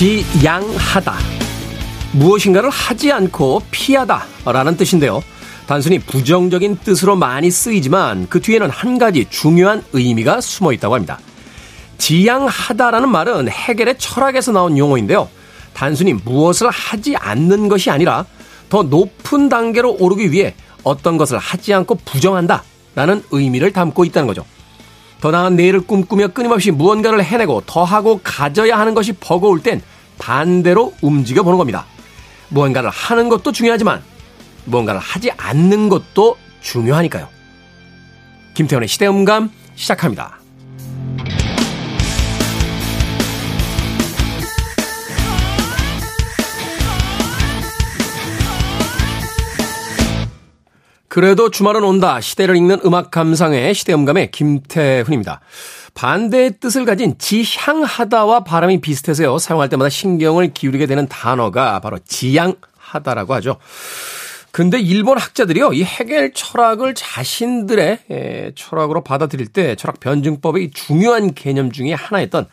지양하다. 무엇인가를 하지 않고 피하다 라는 뜻인데요. 단순히 부정적인 뜻으로 많이 쓰이지만 그 뒤에는 한 가지 중요한 의미가 숨어 있다고 합니다. 지양하다라는 말은 해겔의 철학에서 나온 용어인데요. 단순히 무엇을 하지 않는 것이 아니라 더 높은 단계로 오르기 위해 어떤 것을 하지 않고 부정한다 라는 의미를 담고 있다는 거죠. 더 나은 내일을 꿈꾸며 끊임없이 무언가를 해내고 더하고 가져야 하는 것이 버거울 땐 반대로 움직여 보는 겁니다. 무언가를 하는 것도 중요하지만 무언가를 하지 않는 것도 중요하니까요. 김태원의 시대음감 시작합니다. 그래도 주말은 온다. 시대를 읽는 음악 감상의 시대음감의 김태훈입니다. 반대의 뜻을 가진 지향하다와 발음이 비슷해서요. 사용할 때마다 신경을 기울이게 되는 단어가 바로 지향하다라고 하죠. 근데 일본 학자들이요, 이 해겔 철학을 자신들의 에, 철학으로 받아들일 때 철학 변증법의 중요한 개념 중에 하나였던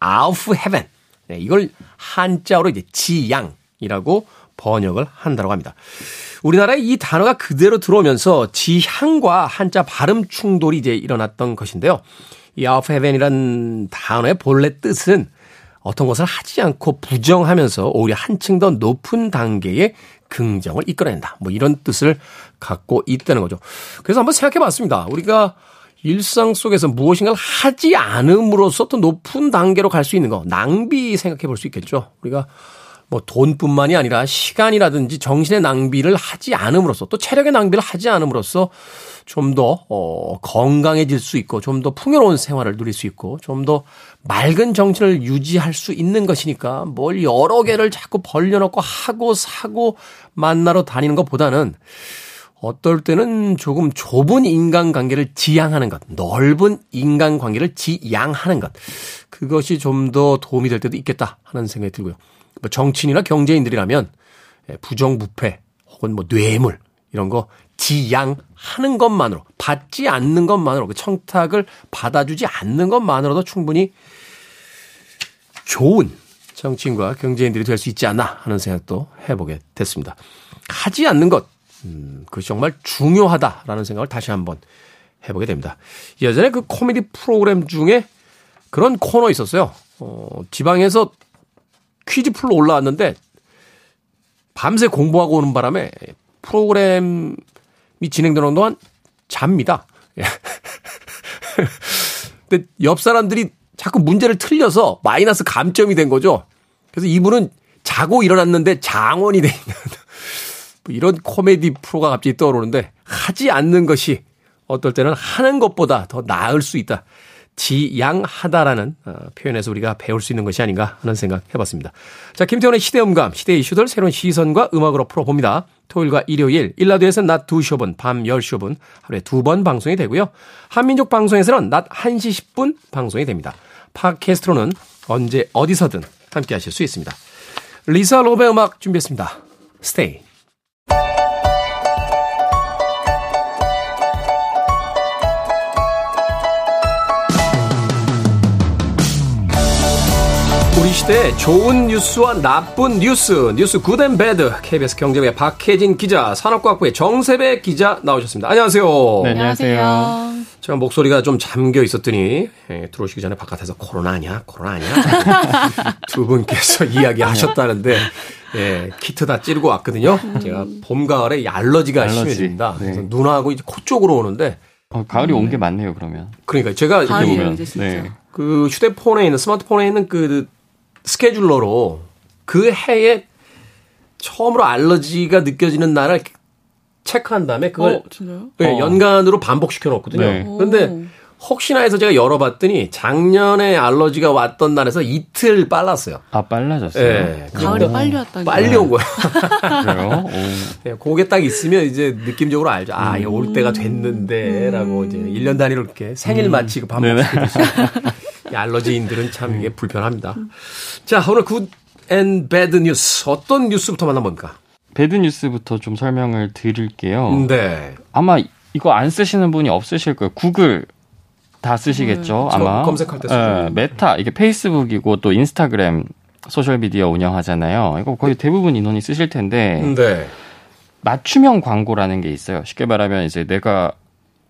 아우프 헤벤. 네, 이걸 한자어로 이제 지양이라고 번역을 한다고 합니다. 우리나라에 이 단어가 그대로 들어오면서 지향과 한자 발음 충돌이 이제 일어났던 것인데요. 이 out of heaven이란 단어의 본래 뜻은 어떤 것을 하지 않고 부정하면서 오히려 한층 더 높은 단계의 긍정을 이끌어낸다. 뭐 이런 뜻을 갖고 있다는 거죠. 그래서 한번 생각해 봤습니다. 우리가 일상 속에서 무엇인가를 하지 않음으로써 또 높은 단계로 갈 수 있는 거, 낭비 생각해 볼 수 있겠죠. 우리가 뭐 돈뿐만이 아니라 시간이라든지 정신의 낭비를 하지 않음으로써 또 체력의 낭비를 하지 않음으로써 좀 더 어, 건강해질 수 있고 좀 더 풍요로운 생활을 누릴 수 있고 좀 더 맑은 정신을 유지할 수 있는 것이니까 뭘 여러 개를 자꾸 벌려놓고 하고 사고 만나러 다니는 것보다는 어떨 때는 조금 좁은 인간관계를 지향하는 것, 넓은 인간관계를 지양하는 것, 그것이 좀 더 도움이 될 때도 있겠다 하는 생각이 들고요. 뭐 정치인이나 경제인들이라면 예, 부정부패 혹은 뭐 뇌물 이런 거 지양하는 것만으로 받지 않는 것만으로 그 청탁을 받아주지 않는 것만으로도 충분히 좋은 정치인과 경제인들이 될 수 있지 않나 하는 생각도 해보게 됐습니다. 하지 않는 것, 음, 그것이 정말 중요하다라는 생각을 다시 한번 해보게 됩니다. 예전에 그 코미디 프로그램 중에 그런 코너 있었어요. 어, 지방에서 퀴즈 풀로 올라왔는데 밤새 공부하고 오는 바람에 프로그램이 진행되는 동안 잡니다. 예. 근데 옆 사람들이 자꾸 문제를 틀려서 마이너스 감점이 된 거죠. 그래서 이분은 자고 일어났는데 장원이 돼 있는 뭐 이런 코미디 프로가 갑자기 떠오르는데 하지 않는 것이 어떨 때는 하는 것보다 더 나을 수 있다. 지양하다라는 어, 표현에서 우리가 배울 수 있는 것이 아닌가 하는 생각 해봤습니다. 자, 김태원의 시대음감, 시대 이슈들 새로운 시선과 음악으로 풀어봅니다. 토요일과 일요일, 1라디오에서는 낮 2시 5분, 밤 10시 5분, 하루에 두 번 방송이 되고요. 한민족 방송에서는 낮 1시 10분 방송이 됩니다. 팟캐스트로는 언제 어디서든 함께 하실 수 있습니다. 리사 로베 음악 준비했습니다. 스테이. 우리 시대 좋은 뉴스와 나쁜 뉴스, 뉴스 good and bad, KBS 경제부의 박혜진 기자, 산업과학부의 정세배 기자 나오셨습니다. 안녕하세요. 네, 안녕하세요. 제가 목소리가 좀 잠겨 있었더니 예, 들어오시기 전에 바깥에서 코로나 아니야, 코로나 아니야 두 분께서 이야기하셨다는데 예, 키트 다 찌르고 왔거든요. 제가 봄 가을에 알러지가 알러지. 심해집니다. 네. 그래서 눈하고 이제 코 쪽으로 오는데 어, 가을이 온게 많네요, 그러면. 그러니까 제가 진짜. 네. 그 휴대폰에 있는 스마트폰에 있는 그 스케줄러로 그 해에 처음으로 알러지가 느껴지는 날을 체크한 다음에 그걸 어, 진짜요? 네, 어. 연간으로 반복시켜 놓거든요. 네. 그런데 혹시나 해서 제가 열어봤더니 작년에 알러지가 왔던 날에서 이틀 빨랐어요. 아, 빨라졌어요. 예. 가을이 빨리 왔다니. 빨리 온 거야. 그래요? 오. 네, 그게 딱 있으면 이제 느낌적으로 알죠. 아, 이거 올 때가 됐는데, 라고 이제 1년 단위로 이렇게 생일 맞히고 네네. 반복시키듯이. 이 알러지인들은 참 이게 불편합니다. 자, 오늘 good and bad 뉴스. 어떤 뉴스부터 만나봅니까? bad 뉴스부터 좀 설명을 드릴게요. 네. 아마 이거 안 쓰시는 분이 없으실 거예요. 구글 다 쓰시겠죠, 저 아마. 검색할 때 쓰죠. 예, 메타, 이게 페이스북이고 또 인스타그램 소셜 미디어 운영하잖아요. 이거 거의 대부분 인원이 쓰실 텐데 네. 맞춤형 광고라는 게 있어요. 쉽게 말하면 이제 내가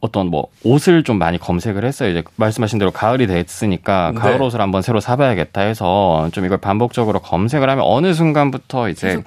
어떤 뭐 옷을 좀 많이 검색을 했어요. 이제 말씀하신 대로 가을이 됐으니까 네. 가을 옷을 한번 새로 사봐야겠다 해서 좀 이걸 반복적으로 검색을 하면 어느 순간부터 이제.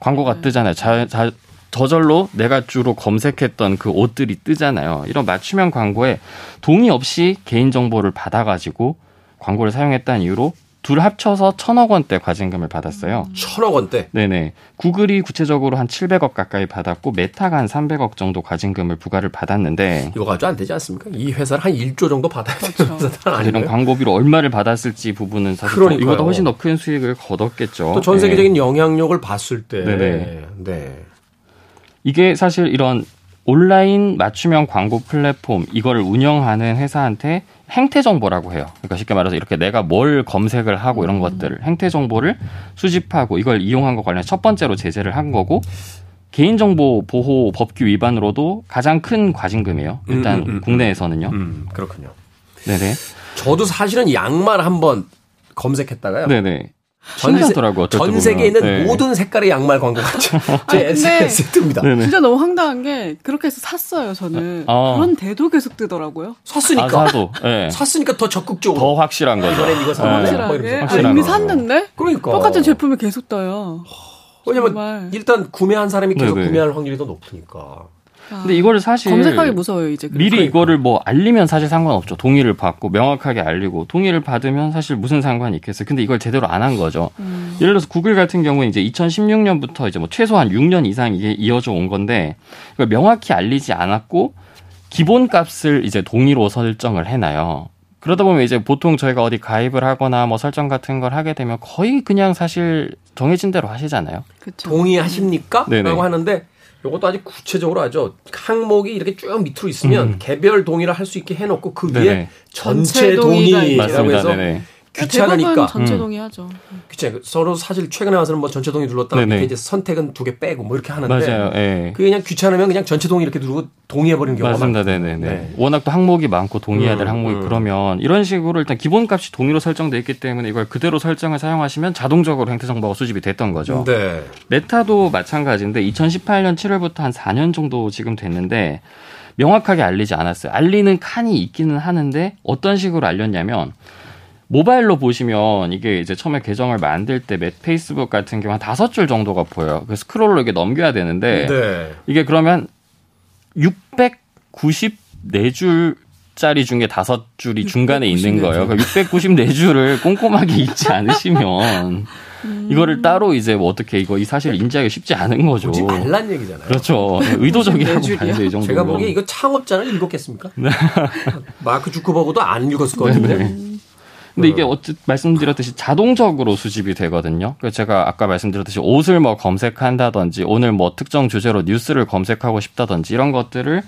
광고가 네. 뜨잖아요. 자, 자, 저절로 내가 주로 검색했던 그 옷들이 뜨잖아요. 이런 맞춤형 광고에 동의 없이 개인 정보를 받아가지고 광고를 사용했다는 이유로 둘 합쳐서 천억 원대 과징금을 받았어요. 천억 원대. 네네. 구글이 구체적으로 한 700억 가까이 받았고 메타가 한 300억 정도 과징금을 부과를 받았는데 이거 가지고 안 되지 않습니까? 이 회사를 한 1조 정도 받아야 되는 그렇죠. 회사는 이런 아니에요. 광고비로 얼마를 받았을지 부분은 사실 그러니까요. 이보다 훨씬 더 큰 수익을 거뒀겠죠. 또 전 네. 세계적인 영향력을 봤을 때. 네네. 네. 이게 사실 이런 온라인 맞춤형 광고 플랫폼 이거를 운영하는 회사한테 행태 정보라고 해요. 그러니까 쉽게 말해서 이렇게 내가 뭘 검색을 하고 이런 것들을 행태 정보를 수집하고 이걸 이용한 것 관련 첫 번째로 제재를 한 거고 개인정보 보호 법규 위반으로도 가장 큰 과징금이에요. 일단 음, 음, 음, 국내에서는요. 음, 그렇군요. 네네. 저도 사실은 양말 한번 검색했다가요. 네네. 전 세- 신기하더라고요. 전 세계에 있는. 네. 모든 색깔의 양말 광고가 제 아니, 근데- SNS에 뜹니다. 네네. 진짜 너무 황당한 게 그렇게 해서 샀어요. 저는 아. 그런데도 계속 뜨더라고요. 샀으니까. 아, 사도. 예. 샀으니까 더 적극적으로. 더 확실한 거죠. 이번엔 이거 사면 네. 막 확실하게. 아, 이미 거. 샀는데 그러니까. 똑같은 제품이 계속 떠요. 왜냐면 정말. 일단 구매한 사람이 계속 네네. 구매할 확률이 더 높으니까. 아, 근데 이거를 사실 검색하기 무서워요 이제. 그래서. 미리 그러니까. 이거를 뭐 알리면 사실 상관없죠. 동의를 받고 명확하게 알리고 동의를 받으면 사실 무슨 상관이 있겠어요. 근데 이걸 제대로 안 한 거죠. 음. 예를 들어서 구글 같은 경우에 이제 2016년부터 이제 뭐 최소한 6년 이상 이게 이어져 온 건데 이걸 명확히 알리지 않았고 기본 값을 이제 동의로 설정을 해놔요. 그러다 보면 이제 보통 저희가 어디 가입을 하거나 뭐 설정 같은 걸 하게 되면 거의 그냥 사실 정해진 대로 하시잖아요. 그쵸. 동의하십니까? 네네. 라고 하는데 이것도 아주 구체적으로 하죠. 항목이 이렇게 쭉 밑으로 있으면 음. 개별 동의를 할 수 있게 해놓고 그 위에 네네. 전체 동의라고 맞습니다. 해서 네네. 귀찮으니까 대부분 전체 음. 동의하죠. 귀찮아. 서로 사실 최근에 와서는 뭐 전체 동의 눌렀다가 네네. 이제 선택은 두 개 빼고 뭐 이렇게 하는데 맞아요. 예. 그게 그냥 귀찮으면 그냥 전체 동의 이렇게 누르고 동의해 버리는 경우가 맞습니다. 네네네. 네. 워낙 또 항목이 많고 동의해야 될 음, 항목이 음. 그러면 이런 식으로 일단 기본값이 동의로 설정돼 있기 때문에 이걸 그대로 설정을 사용하시면 자동적으로 행태 정보가 수집이 됐던 거죠. 네. 메타도 마찬가지인데 2018년 7월부터 한 4년 정도 지금 됐는데 명확하게 알리지 않았어요. 알리는 칸이 있기는 하는데 어떤 식으로 알렸냐면 모바일로 보시면 이게 이제 처음에 계정을 만들 때맷 페이스북 같은 경우 한 다섯 줄 정도가 보여요. 그래서 스크롤로 이게 넘겨야 되는데 네. 이게 그러면 694줄 짜리 중에 다섯 줄이 중간에 있는 거예요. 그러니까 694줄을 꼼꼼하게 읽지 않으시면 이거를 따로 이제 뭐 어떻게 이거 이 사실 인지하기 쉽지 않은 거죠. 보지 말란 얘기잖아요. 그렇죠. 의도적이라고 줄이야? 봐야죠, 이 정도. 제가 보기에 이거 창업자는 읽었겠습니까? 마크 주커버그도 안 읽었을 것 같은데. 네. 근데 이게 어쨌 말씀드렸듯이 자동적으로 수집이 되거든요. 그래서 제가 아까 말씀드렸듯이 옷을 뭐 검색한다든지 오늘 뭐 특정 주제로 뉴스를 검색하고 싶다든지 이런 것들을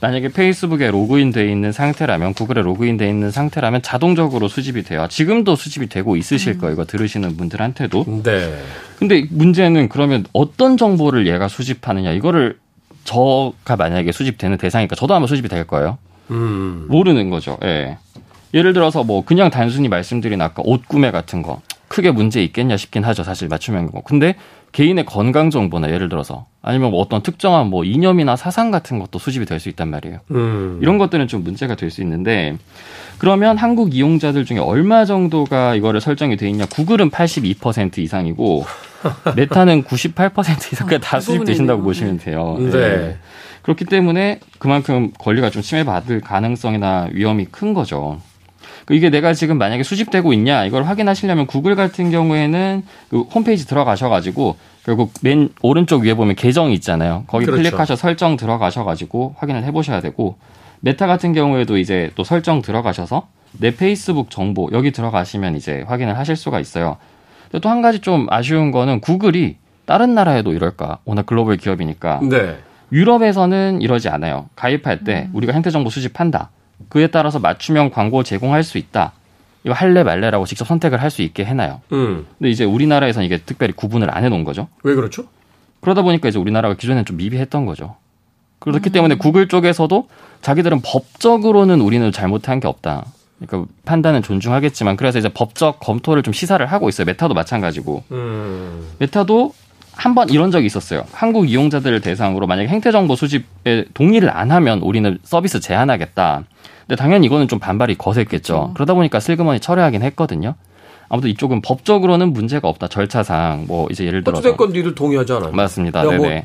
만약에 페이스북에 로그인돼 있는 상태라면 구글에 로그인돼 있는 상태라면 자동적으로 수집이 돼요. 지금도 수집이 되고 있으실 거예요. 이거 들으시는 분들한테도. 네. 근데 문제는 그러면 어떤 정보를 얘가 수집하느냐 이거를 저가 만약에 수집되는 대상이니까 저도 아마 수집이 될 거예요. 음. 모르는 거죠. 예. 예를 들어서 뭐 그냥 단순히 말씀드린 아까 옷 구매 같은 거 크게 문제 있겠냐 싶긴 하죠. 사실 맞춤형 거. 근데 개인의 건강 정보나 예를 들어서 아니면 뭐 어떤 특정한 뭐 이념이나 사상 같은 것도 수집이 될 수 있단 말이에요. 음. 이런 것들은 좀 문제가 될 수 있는데 그러면 한국 이용자들 중에 얼마 정도가 이거를 설정이 돼 있냐? 구글은 82% 이상이고 메타는 98% 이상까지 다 아, 그 수집되신다고. 보시면 돼요. 네. 예. 그렇기 때문에 그만큼 권리가 좀 침해받을 가능성이나 위험이 큰 거죠. 그 이게 내가 지금 만약에 수집되고 있냐 이걸 확인하시려면 구글 같은 경우에는 그 홈페이지 들어가셔가지고 결국 맨 오른쪽 위에 보면 계정이 있잖아요. 거기 그렇죠. 클릭하셔 설정 들어가셔가지고 확인을 해보셔야 되고 메타 같은 경우에도 이제 또 설정 들어가셔서 내 페이스북 정보 여기 들어가시면 이제 확인을 하실 수가 있어요. 또 한 가지 좀 아쉬운 거는 구글이 다른 나라에도 이럴까? 워낙 글로벌 기업이니까 네. 유럽에서는 이러지 않아요. 가입할 때 우리가 행태 정보 수집한다. 그에 따라서 맞춤형 광고 제공할 수 있다. 이거 할래 말래라고 직접 선택을 할 수 있게 해놔요. 음. 근데 이제 우리나라에서는 이게 특별히 구분을 안 해놓은 거죠. 왜 그렇죠? 그러다 보니까 이제 우리나라가 기존에는 좀 미비했던 거죠. 그렇기 때문에 구글 쪽에서도 자기들은 법적으로는 우리는 잘못한 게 없다. 그러니까 판단은 존중하겠지만 그래서 이제 법적 검토를 좀 시사를 하고 있어요. 메타도 마찬가지고. 음. 메타도 한 번 이런 적이 있었어요. 한국 이용자들을 대상으로 만약에 행태 정보 수집에 동의를 안 하면 우리는 서비스 제한하겠다. 근데 당연히 이거는 좀 반발이 거셌겠죠. 그렇죠. 그러다 보니까 슬그머니 철회하긴 했거든요. 아무튼 이쪽은 법적으로는 문제가 없다. 절차상 뭐 이제 예를 들어서 어찌됐건 니들 동의하지 않아요. 맞습니다. 뭐 네네.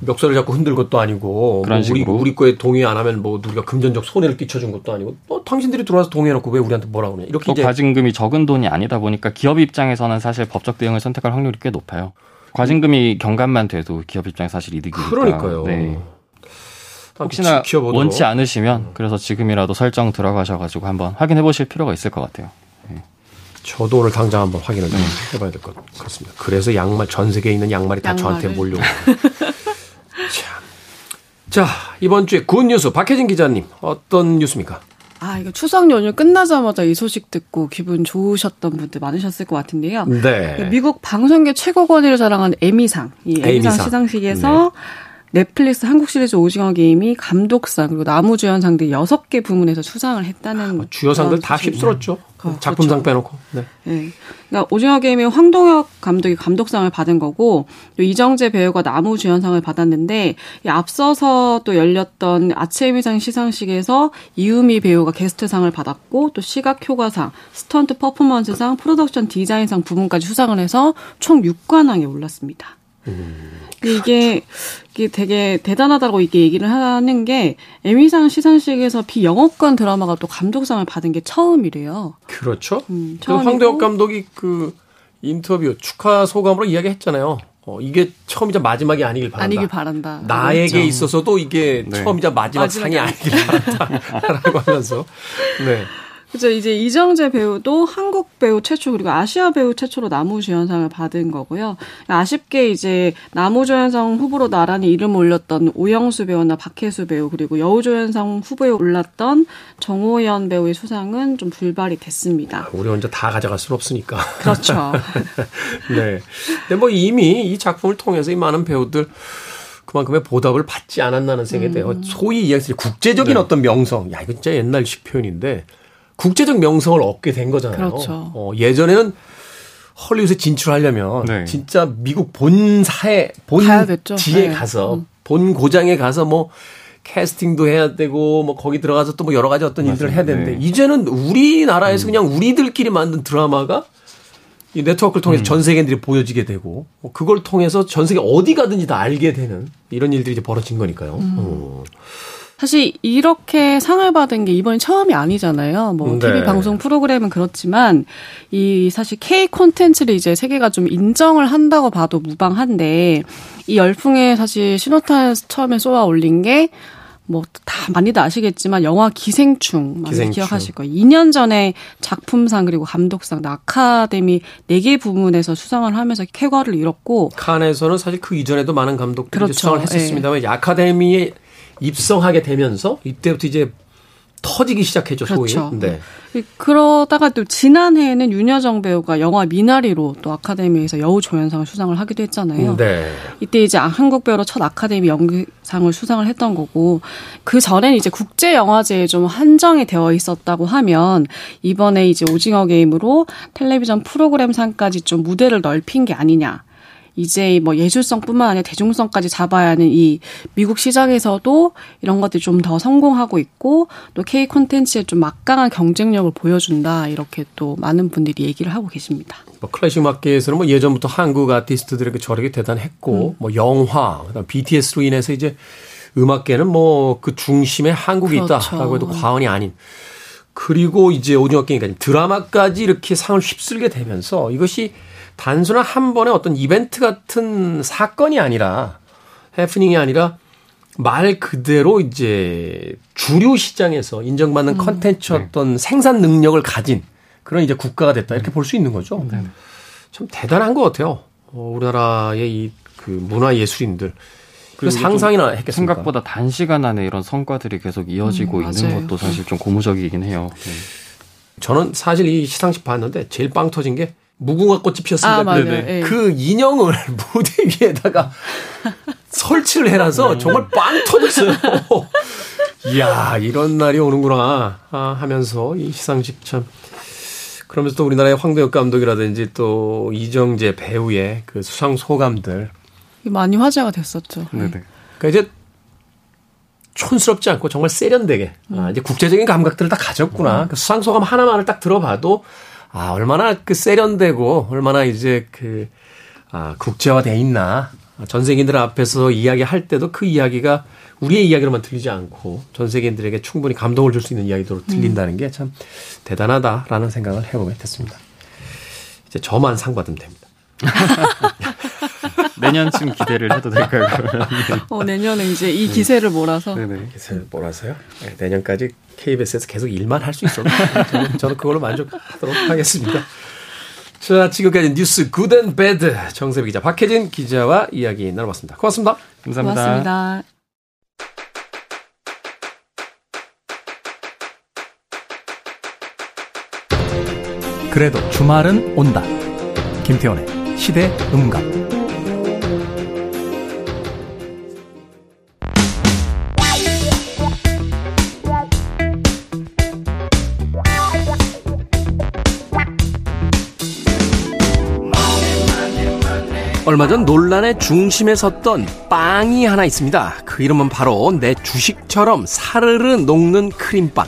멱살을 잡고 흔들 것도 아니고 그런 뭐 우리 식으로. 우리 거에 동의 안 하면 뭐 우리가 금전적 손해를 끼쳐준 것도 아니고 또 당신들이 들어와서 동의해놓고 왜 우리한테 뭐라 그러냐 이렇게 또 이제 과징금이 적은 돈이 아니다 보니까 기업 입장에서는 사실 법적 대응을 선택할 확률이 꽤 높아요. 과징금이 경감만 돼도 기업 입장에 사실 이득이니까. 그러니까요. 네. 한번 혹시나 지켜보도록. 원치 않으시면 그래서 지금이라도 설정 들어가셔가지고 한번 확인해 보실 필요가 있을 것 같아요. 저도 오늘 당장 한번 확인을 좀 네. 해봐야 될 것 같습니다. 그래서 양말 전 세계에 있는 양말이 다 저한테 양말을. 몰려오고. 참. 자 이번 주에 good 뉴스 박혜진 기자님 어떤 뉴스입니까? 아, 이거 추석 연휴 끝나자마자 이 소식 듣고 기분 좋으셨던 분들 많으셨을 것 같은데요. 네. 미국 방송계 최고 권위를 자랑하는 에미상, 이 에미상, 에미상. 네. 시상식에서 넷플릭스 한국 시리즈 오징어 게임이 감독상 그리고 남우주연상 등 6개 부문에서 수상을 했다는 뭐 주요상들 다 휩쓸었죠. 그- 작품상 그렇죠. 빼놓고. 네. 네. 그러니까 오징어 게임의 황동혁 감독이 감독상을 받은 거고 또 이정재 배우가 남우주연상을 받았는데 이 앞서서 또 열렸던 앞에 에미상 시상식에서 이유미 배우가 게스트상을 받았고 또 시각 효과상, 스턴트 performance상, production 디자인상 부문까지 수상을 해서 총 6관왕에 올랐습니다. 이게 이게 되게 대단하다고 이게 얘기를 하는 게 에미상 시상식에서 비영어권 드라마가 또 감독상을 받은 게 처음이래요. 그렇죠. 음, 그. 황대혁 감독이 그 인터뷰 축하 소감으로 이야기했잖아요. 어, 이게 처음이자 마지막이 아니길 바란다. 아니길 바란다. 나에게 그렇죠. 있어서도 이게 네. 처음이자 마지막 마지막이 상이 아니길 바란다라고 하면서 네. 그죠. 이제 이정재 배우도 한국 배우 최초 그리고 아시아 배우 최초로 나무주연상을 받은 거고요. 아쉽게 이제 나무주연상 후보로 나란히 이름 올렸던 오영수 배우나 박혜수 배우 그리고 여우조연상 후보에 올랐던 정호연 배우의 수상은 좀 불발이 됐습니다. 우리 혼자 다 가져갈 수는 없으니까. 그렇죠. 네. 근데 뭐 이미 이 작품을 통해서 이 많은 배우들 그만큼의 보답을 받지 않았나는 생각이 돼요. 음. 소위 이야기해서 국제적인 네. 어떤 명성. 야, 이거 진짜 옛날식 표현인데 국제적 명성을 얻게 된 거잖아요. 그렇죠. 어, 예전에는 헐리우드에 진출하려면 네. 진짜 미국 본사에. 본지에 네. 가서 본 고장에 가서 뭐 캐스팅도 해야 되고 뭐 거기 들어가서 또 뭐 여러 가지 어떤 일들을 해야 되는데 네. 이제는 우리나라에서 그냥 우리들끼리 만든 드라마가 이 네트워크를 통해서 전 세계인들이 보여지게 되고 뭐 그걸 통해서 전 세계 어디 가든지 다 알게 되는 이런 일들이 이제 벌어진 거니까요. 어. 사실 이렇게 상을 받은 게 이번이 처음이 아니잖아요. 뭐 네. TV 방송 프로그램은 그렇지만 이 사실 K 콘텐츠를 이제 세계가 좀 인정을 한다고 봐도 무방한데 이 열풍에 사실 신호탄 처음에 쏘아 올린 게 뭐다 많이들 아시겠지만 영화 기생충 많이 기생충. 기억하실 거예요. 2년 전에 작품상 그리고 감독상 아카데미 4개 부문에서 수상을 하면서 쾌거를 이뤘고 칸에서는 사실 그 이전에도 많은 감독들이 그렇죠. 수상을 했었습니다만 이제 아카데미에 입성하게 되면서 이때부터 이제 터지기 시작했죠, 그렇죠. 네. 그러다가 또 지난해에는 윤여정 배우가 영화 미나리로 또 아카데미에서 여우 조연상을 수상을 하기도 했잖아요. 네. 이때 이제 한국 배우로 첫 아카데미 연기상을 수상을 했던 거고 그 전에는 이제 국제 영화제에 좀 한정이 되어 있었다고 하면 이번에 이제 오징어 게임으로 텔레비전 프로그램 상까지 좀 무대를 넓힌 게 아니냐. 이제 뭐 예술성뿐만 아니라 대중성까지 잡아야 하는 이 미국 시장에서도 이런 것들이 좀 더 성공하고 있고 또 K 콘텐츠에 좀 막강한 경쟁력을 보여준다 이렇게 또 많은 분들이 얘기를 하고 계십니다. 뭐 클래식 음악계에서는 뭐 예전부터 한국 아티스트들에게 저력이 대단했고 뭐 영화, 그다음 BTS로 인해서 이제 음악계는 뭐 그 중심에 한국이 그렇죠. 있다라고 해도 과언이 아닌. 그리고 이제 오징어 게임까지 드라마까지 이렇게 상을 휩쓸게 되면서 이것이 단순한 한 번의 어떤 이벤트 같은 사건이 아니라 해프닝이 아니라 말 그대로 이제 주류 시장에서 인정받는 컨텐츠 어떤 생산 능력을 가진 그런 이제 국가가 됐다 이렇게 볼 수 있는 거죠. 참 대단한 것 같아요. 어, 우리나라의 이 그 문화 예술인들 그 상상이나 좀 했겠습니까? 생각보다 단시간 안에 이런 성과들이 계속 이어지고 음, 있는. 것도 사실 좀 고무적이긴 해요. 네. 저는 사실 이 시상식 봤는데 제일 빵 터진 게 무궁화 꽃이 피었습니다. 아, 맞아요. 그- 인형을 무대 위에다가 설치를 해놔서 정말 빵 터졌어요. 이야, 이런 날이 오는구나. 아, 하면서 이 시상식 참. 그러면서 또 우리나라의 황도혁 감독이라든지 또 이정재 배우의 그 수상 소감들. 많이 화제가 됐었죠. 네네. 그러니까 이제 촌스럽지 않고 정말 세련되게 아, 이제 국제적인 감각들을 다 가졌구나. 음. 그 수상 소감 하나만을 딱 들어봐도 아 얼마나 그 세련되고 얼마나 이제 그 아, 국제화돼 있나. 전 세계인들 앞에서 이야기할 때도 그 이야기가 우리의 이야기로만 들리지 않고 전 세계인들에게 충분히 감동을 줄 수 있는 이야기로 들린다는 게 참 대단하다라는 생각을 해보게 됐습니다. 이제 저만 상 받으면 됩니다. 내년쯤 기대를 해도 될까요? 어, 내년에 이제 이 기세를 몰아서. 네네. 기세를 몰아서요. 네, 내년까지 KBS에서 계속 일만 할 수 있어도 저는, 저는 그걸로 만족하도록 하겠습니다. 자, 지금까지 뉴스 good and bad 정세배 기자, 박혜진 기자와 이야기 나눠봤습니다. 고맙습니다. 감사합니다. 고맙습니다. 그래도 주말은 온다. 김태원의 시대 음감. 얼마 전 논란의 중심에 섰던 빵이 하나 있습니다. 그 이름은 바로 내 주식처럼 사르르 녹는 크림빵.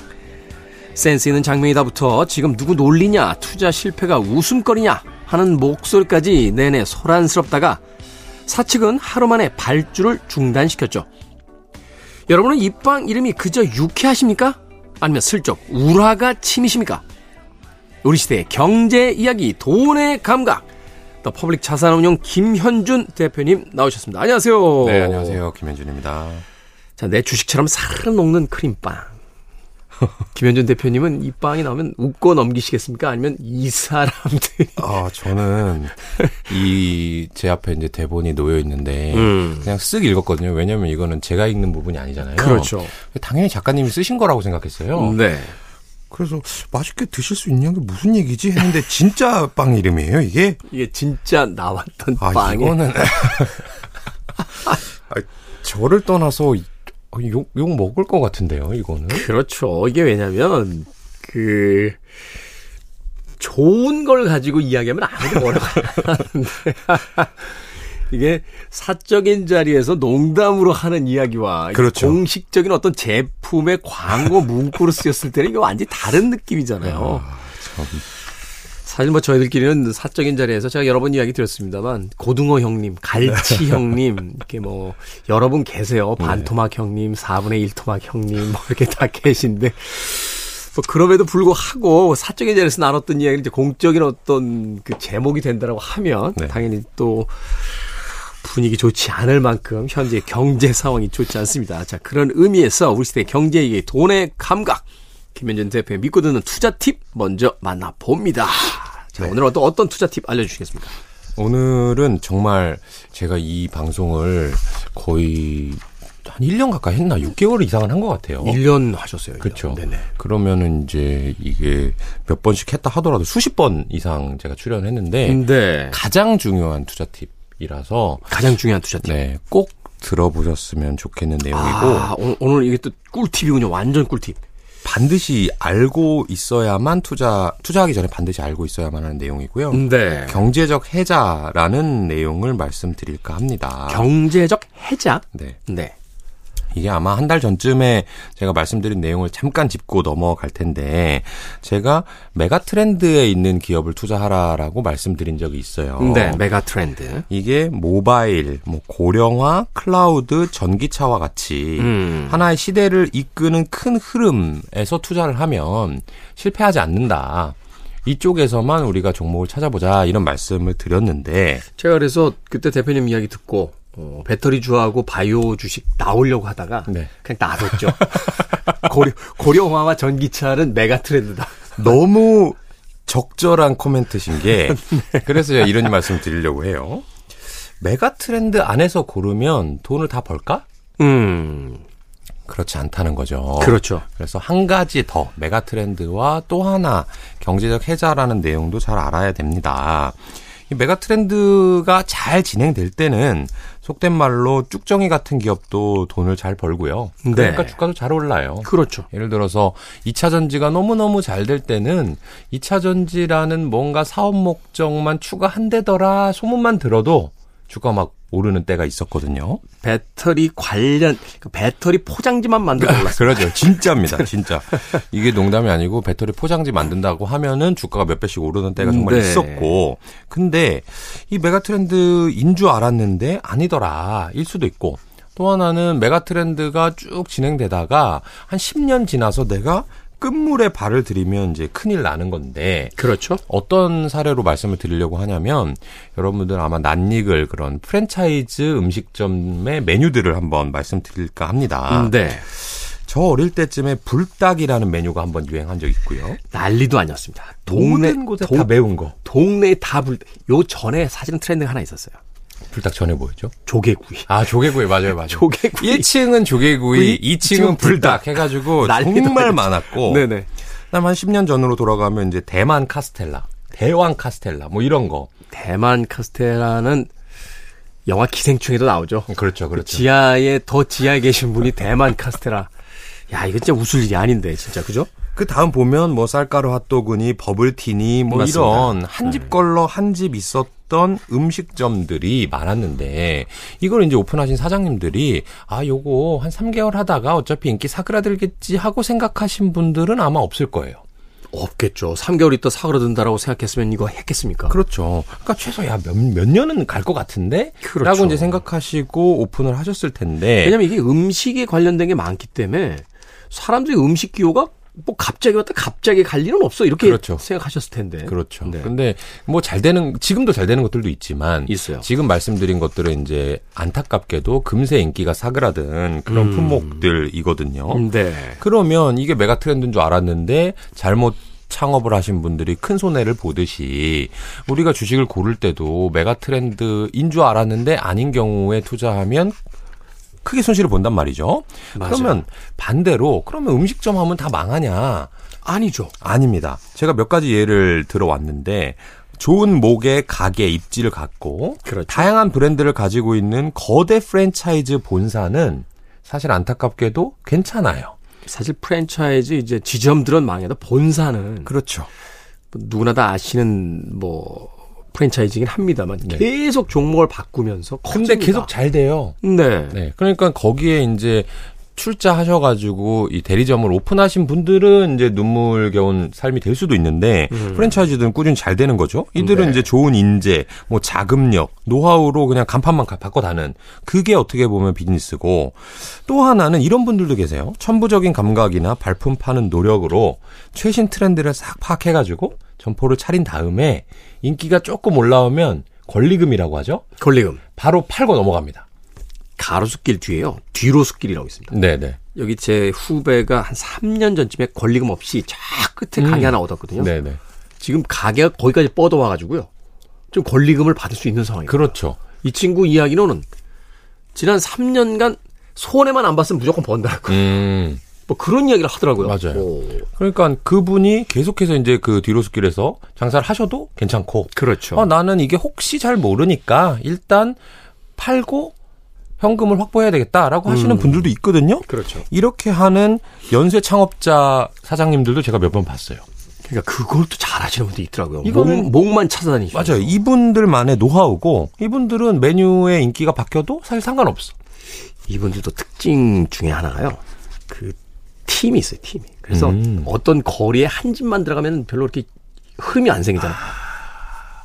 센스 있는 장면이다부터 지금 누구 놀리냐, 투자 실패가 웃음거리냐 하는 목소리까지 내내 소란스럽다가 사측은 하루 만에 발주를 중단시켰죠. 여러분은 이 빵 이름이 그저 유쾌하십니까? 아니면 슬쩍 울화가 치미십니까? 우리 시대의 경제 이야기, 돈의 감각. 더 퍼블릭 자산운용 김현준 대표님 나오셨습니다. 안녕하세요. 네, 안녕하세요. 김현준입니다. 자, 내 주식처럼 사르 녹는 크림빵. 김현준 대표님은 이 빵이 나오면 웃고 넘기시겠습니까? 아니면 이 사람들이? 아, 저는 이 제 앞에 이제 대본이 놓여 있는데 음. 그냥 쓱 읽었거든요. 왜냐면 이거는 제가 읽는 부분이 아니잖아요. 그렇죠. 당연히 작가님이 쓰신 거라고 생각했어요. 네. 그래서 맛있게 드실 수 있냐는 게 무슨 얘기지 했는데 진짜 빵 이름이에요 이게? 이게 진짜 나왔던 아, 빵이 이거는 아, 저를 떠나서 욕, 욕 먹을 것 같은데요 이거는? 그렇죠. 이게 왜냐면 그 좋은 걸 가지고 이야기하면 아무도 뭐라고 하는데 이게 사적인 자리에서 농담으로 하는 이야기와 그렇죠. 공식적인 어떤 제품의 광고 문구로 쓰였을 때는 이거 완전히 다른 느낌이잖아요. 아, 사실 뭐 저희들끼리는 사적인 자리에서 제가 여러 번 이야기 드렸습니다만 고등어 형님, 갈치 네. 형님 이렇게 뭐 여러 분 계세요. 네. 반토막 네. 형님, 4분의 1 토막 형님 뭐 이렇게 다 계신데 뭐 그럼에도 불구하고 사적인 자리에서 나눴던 이야기를 이제 공적인 어떤 그 제목이 된다라고 하면 네. 당연히 또 분위기 좋지 않을 만큼 현재 경제 상황이 좋지 않습니다. 자, 그런 의미에서 우리 시대 경제의 돈의 감각. 김현준 대표의 믿고 듣는 투자 팁 먼저 만나봅니다. 자, 네. 오늘은 또 어떤 투자 팁 알려주시겠습니까? 오늘은 정말 제가 이 방송을 거의 한 1년 가까이 했나? 6개월 이상은 한 것 같아요. 1년 하셨어요. 그렇죠. 네네. 그러면은 이제 이게 몇 번씩 했다 하더라도 수십 번 이상 제가 출연했는데 네. 가장 중요한 투자 팁 이라서 가장 중요한 투자 팁. 네, 꼭 들어보셨으면 좋겠는 내용이고 아, 오늘 이게 또 꿀팁이군요. 완전 꿀팁. 반드시 알고 있어야만 투자 투자하기 전에 반드시 알고 있어야만 하는 내용이고요. 네. 경제적 해자라는 내용을 말씀드릴까 합니다. 경제적 해자? 네. 네. 이게 아마 한 달 전쯤에 제가 말씀드린 내용을 잠깐 짚고 넘어갈 텐데 제가 메가 트렌드에 있는 기업을 투자하라라고 말씀드린 적이 있어요. 네, 메가 트렌드. 이게 모바일, 뭐 고령화, 클라우드, 전기차와 같이 음. 하나의 시대를 이끄는 큰 흐름에서 투자를 하면 실패하지 않는다. 이쪽에서만 우리가 종목을 찾아보자 이런 말씀을 드렸는데 제가 그래서 그때 대표님 이야기 듣고 어, 배터리 주하고 바이오 주식 나오려고 하다가 네. 그냥 놔뒀죠. 고려, 고령화와 전기차는 메가 트렌드다. 너무 적절한 코멘트신 게 네. 그래서 제가 이런 말씀 드리려고 해요. 메가 트렌드 안에서 고르면 돈을 다 벌까? 음. 그렇지 않다는 거죠. 그렇죠. 그래서 한 가지 더 메가 트렌드와 또 하나 경제적 해자라는 내용도 잘 알아야 됩니다. 이 메가 트렌드가 잘 진행될 때는 속된 말로 쭉정이 같은 기업도 돈을 잘 벌고요. 그러니까 네. 주가도 잘 올라요. 그렇죠. 예를 들어서 2차 전지가 너무너무 잘 될 때는 2차 전지라는 뭔가 사업 목적만 추가한대더라 소문만 들어도 주가 막 오르는 때가 있었거든요. 배터리 관련 그 배터리 포장지만 만들어 올랐어요. 그러죠. 진짜입니다. 진짜. 이게 농담이 아니고 배터리 포장지 만든다고 하면은 주가가 몇 배씩 오르는 때가 정말 네. 있었고. 근데 이 메가 트렌드인 줄 알았는데 아니더라. 일 수도 있고. 또 하나는 메가 트렌드가 쭉 진행되다가 한 10년 지나서 내가 끝물에 발을 들이면 이제 큰일 나는 건데 그렇죠. 어떤 사례로 말씀을 드리려고 하냐면 여러분들 아마 낯익을 그런 프랜차이즈 음식점의 메뉴들을 한번 말씀드릴까 합니다. 네. 저 어릴 때쯤에 불닭이라는 메뉴가 한번 유행한 적 있고요. 난리도 아니었습니다. 동네 모든 곳에 동- 다 매운 거. 동네에 다 불. 요 전에 사실은 트렌드가 하나 있었어요. 불닭 전에 뭐였죠? 조개구이. 아 조개구이 맞아요, 맞아요. 조개구이. 1층은 조개구이, 2층은 불닭 해 가지고 난리도 정말. 많았고. 네네. 그다음 한 10년 전으로 돌아가면 이제 대만 카스텔라, 대왕 카스텔라 뭐 이런 거. 대만 카스테라는 영화 기생충에도 나오죠. 그렇죠, 그 지하에 더 지하에 계신 분이 대만 카스테라. 야 이거 진짜 웃을 일이 아닌데 진짜 그죠? 그 다음 보면 뭐 쌀가루 핫도그니 버블티니 뭐 맞습니다. 이런 한 집 걸러 한 집 있었던 음식점들이 많았는데 이걸 이제 오픈하신 사장님들이 아 요거 한 3개월 하다가 어차피 인기 사그라들겠지 하고 생각하신 분들은 아마 없을 거예요. 없겠죠. 3개월 있다 사그러든다라고 생각했으면 이거 했겠습니까? 그렇죠. 그러니까 최소 야몇 몇 년은 갈 것 같은데 그렇죠. 라고 이제 생각하시고 오픈을 하셨을 텐데 왜냐면 이게 음식에 관련된 게 많기 때문에 사람들이 음식 기호가 뭐 갑자기 왔다 갑자기 갈 일은 없어 이렇게 그렇죠. 생각하셨을 텐데. 그렇죠. 네. 근데 뭐 잘 되는 지금도 잘 되는 것들도 있지만 있어요. 지금 말씀드린 것들은 이제 안타깝게도 금세 인기가 사그라든 그런 음. 품목들이거든요. 네. 그러면 이게 메가 트렌드인 줄 알았는데 잘못 창업을 하신 분들이 큰 손해를 보듯이 우리가 주식을 고를 때도 메가 트렌드인 줄 알았는데 아닌 경우에 투자하면 크게 손실을 본단 말이죠. 맞아요. 그러면 반대로 그러면 음식점 하면 다 망하냐? 아니죠. 아닙니다. 제가 몇 가지 예를 들어왔는데 좋은 목의 가게 입지를 갖고 그렇죠. 다양한 브랜드를 가지고 있는 거대 프랜차이즈 본사는 사실 안타깝게도 괜찮아요. 사실 프랜차이즈 이제 지점들은 망해도 본사는 그렇죠. 뭐 누구나 다 아시는 뭐 프랜차이즈긴 합니다만 계속 종목을 바꾸면서 네. 근데 커집니다. 계속 잘 돼요. 네. 네. 그러니까 거기에 이제 출자하셔가지고 이 대리점을 오픈하신 분들은 이제 눈물겨운 삶이 될 수도 있는데 프랜차이즈들은 꾸준히 잘 되는 거죠. 이들은 네. 이제 좋은 인재, 뭐 자금력, 노하우로 그냥 간판만 가- 바꿔다는 그게 어떻게 보면 비즈니스고 또 하나는 이런 분들도 계세요. 천부적인 감각이나 발품 파는 노력으로 최신 트렌드를 싹 파악해가지고 점포를 차린 다음에 인기가 조금 올라오면 권리금이라고 하죠. 권리금. 바로 팔고 넘어갑니다. 가로수길 뒤에요. 뒤로수길이라고 있습니다. 네네. 여기 제 후배가 한 3년 전쯤에 권리금 없이 저 끝에 가게 하나 얻었거든요. 음. 네네. 지금 가게가 거기까지 뻗어와가지고요. 좀 권리금을 받을 수 있는 상황이에요. 그렇죠. 이 친구 이야기로는 지난 3년간 손해만 안 봤으면 무조건 번다고. 음. 뭐 그런 이야기를 하더라고요. 맞아요. 오, 그러니까 그분이 계속해서 이제 그 뒤로수길에서 장사를 하셔도 괜찮고, 그렇죠. 어, 나는 이게 혹시 잘 모르니까 일단 팔고 현금을 확보해야 되겠다라고 하시는 음. 분들도 있거든요. 그렇죠. 이렇게 하는 연쇄 창업자 사장님들도 제가 몇 번 봤어요. 그러니까 그걸 또 잘하시는 분도 있더라고요. 이거는- 목, 목만 찾아다니시죠. 맞아요. 이분들만의 노하우고 이분들은 메뉴의 인기가 바뀌어도 사실 상관없어. 이분들도 특징 중에 하나가요. 그 팀이 있어요, 팀이. 그래서 음. 어떤 거리에 한 집만 들어가면 별로 이렇게 흐름이 안 생기잖아요.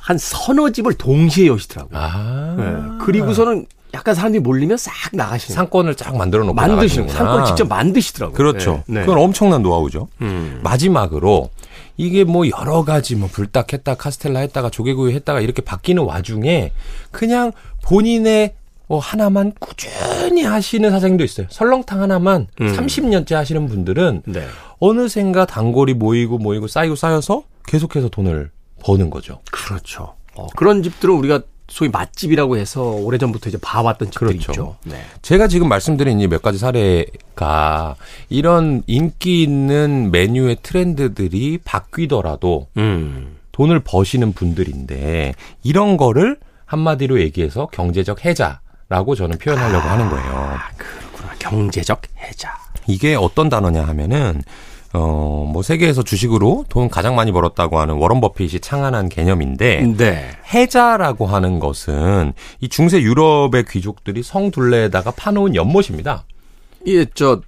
한 서너 집을 동시에 여시더라고요. 아. 네. 그리고서는 약간 사람들이 몰리면 싹 나가시는. 상권을 쫙 만들어 놓고 만드시는. 상권을 직접 만드시더라고요. 그렇죠. 네. 네. 그건 엄청난 노하우죠. 음. 마지막으로 이게 뭐 여러 가지 뭐 불닭 했다 카스텔라 했다가 조개구이 했다가 이렇게 바뀌는 와중에 그냥 본인의 뭐 하나만 꾸준히 하시는 사장님도 있어요. 설렁탕 하나만 음. 30년째 하시는 분들은 네. 어느샌가 단골이 모이고 모이고 쌓이고 쌓여서 계속해서 돈을 버는 거죠. 그렇죠. 어, 그런 집들은 우리가 소위 맛집이라고 해서 오래전부터 이제 봐왔던 집들이 그렇죠. 있죠. 네. 제가 지금 말씀드린 이 몇 가지 사례가 이런 인기 있는 메뉴의 트렌드들이 바뀌더라도 음. 돈을 버시는 분들인데 이런 거를 한마디로 얘기해서 경제적 해자라고 저는 표현하려고 아, 하는 거예요. 그렇구나. 경제적 해자. 이게 어떤 단어냐 하면은 어, 뭐 세계에서 주식으로 돈 가장 많이 벌었다고 하는 워런 버핏이 창안한 개념인데 네. 해자라고 하는 것은 이 중세 유럽의 귀족들이 성 둘레에다가 파놓은 연못입니다. 예, 저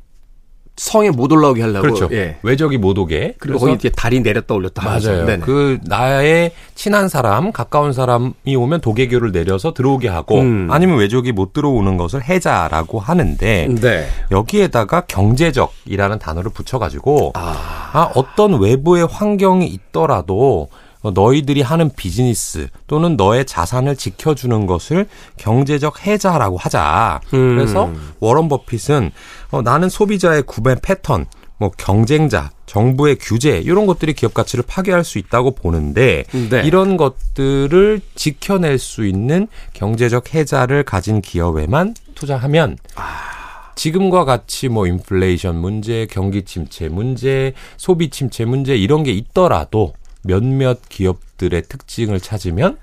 성에 못 올라오게 하려고. 그렇죠. 예. 외적이 못 오게. 그리고 거기 이제 다리 내렸다 올렸다 맞아요. 그 나의 친한 사람, 가까운 사람이 오면 도개교를 내려서 들어오게 하고 음. 아니면 외적이 못 들어오는 것을 해자라고 하는데 네. 여기에다가 경제적이라는 단어를 붙여가지고 아. 아 어떤 외부의 환경이 있더라도 너희들이 하는 비즈니스 또는 너의 자산을 지켜주는 것을 경제적 해자라고 하자. 음. 그래서 워런 버핏은 어, 나는 소비자의 구매 패턴, 뭐 경쟁자, 정부의 규제 이런 것들이 기업 가치를 파괴할 수 있다고 보는데 네. 이런 것들을 지켜낼 수 있는 경제적 해자를 가진 기업에만 투자하면 아. 지금과 같이 뭐 인플레이션 문제, 경기 침체 문제, 소비 침체 문제 이런 게 있더라도 몇몇 기업들의 특징을 찾으면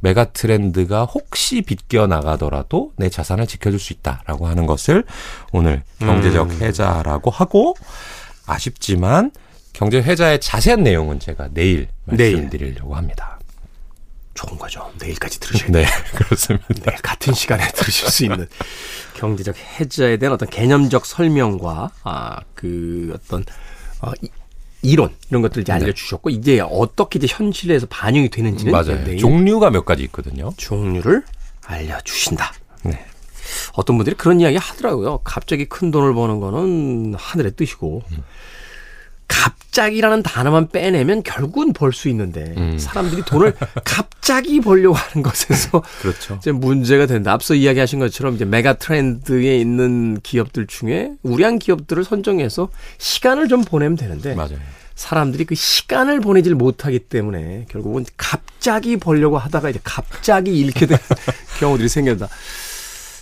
메가 트렌드가 혹시 비껴 나가더라도 내 자산을 지켜줄 수 있다라고 하는 것을 오늘 경제적 음. 해자라고 하고 아쉽지만 경제 해자의 자세한 내용은 제가 내일 말씀드리려고 내일. 합니다. 좋은 거죠. 내일까지 들으셔야 돼요. 네, 그렇습니다. 내일 같은 시간에 들으실 수 있는 경제적 해자에 대한 어떤 개념적 설명과 아, 그 어떤 어, 이론 이런 것들 이제 네. 알려주셨고 네. 이제 어떻게 이제 현실에서 반영이 되는지는 맞아요. 종류가 몇 가지 있거든요. 종류를 알려주신다. 네. 어떤 분들이 그런 이야기 하더라고요. 갑자기 큰 돈을 버는 거는 하늘의 뜻이고 음. 갑자기라는 단어만 빼내면 결국은 벌 수 있는데 음. 사람들이 돈을 갑자기 벌려고 하는 것에서 그렇죠. 이제 문제가 된다. 앞서 이야기하신 것처럼 이제 메가 트렌드에 있는 기업들 중에 우량 기업들을 선정해서 시간을 좀 보내면 되는데 맞아요. 사람들이 그 시간을 보내질 못하기 때문에 결국은 갑자기 벌려고 하다가 이제 갑자기 잃게 되는 경우들이 생긴다.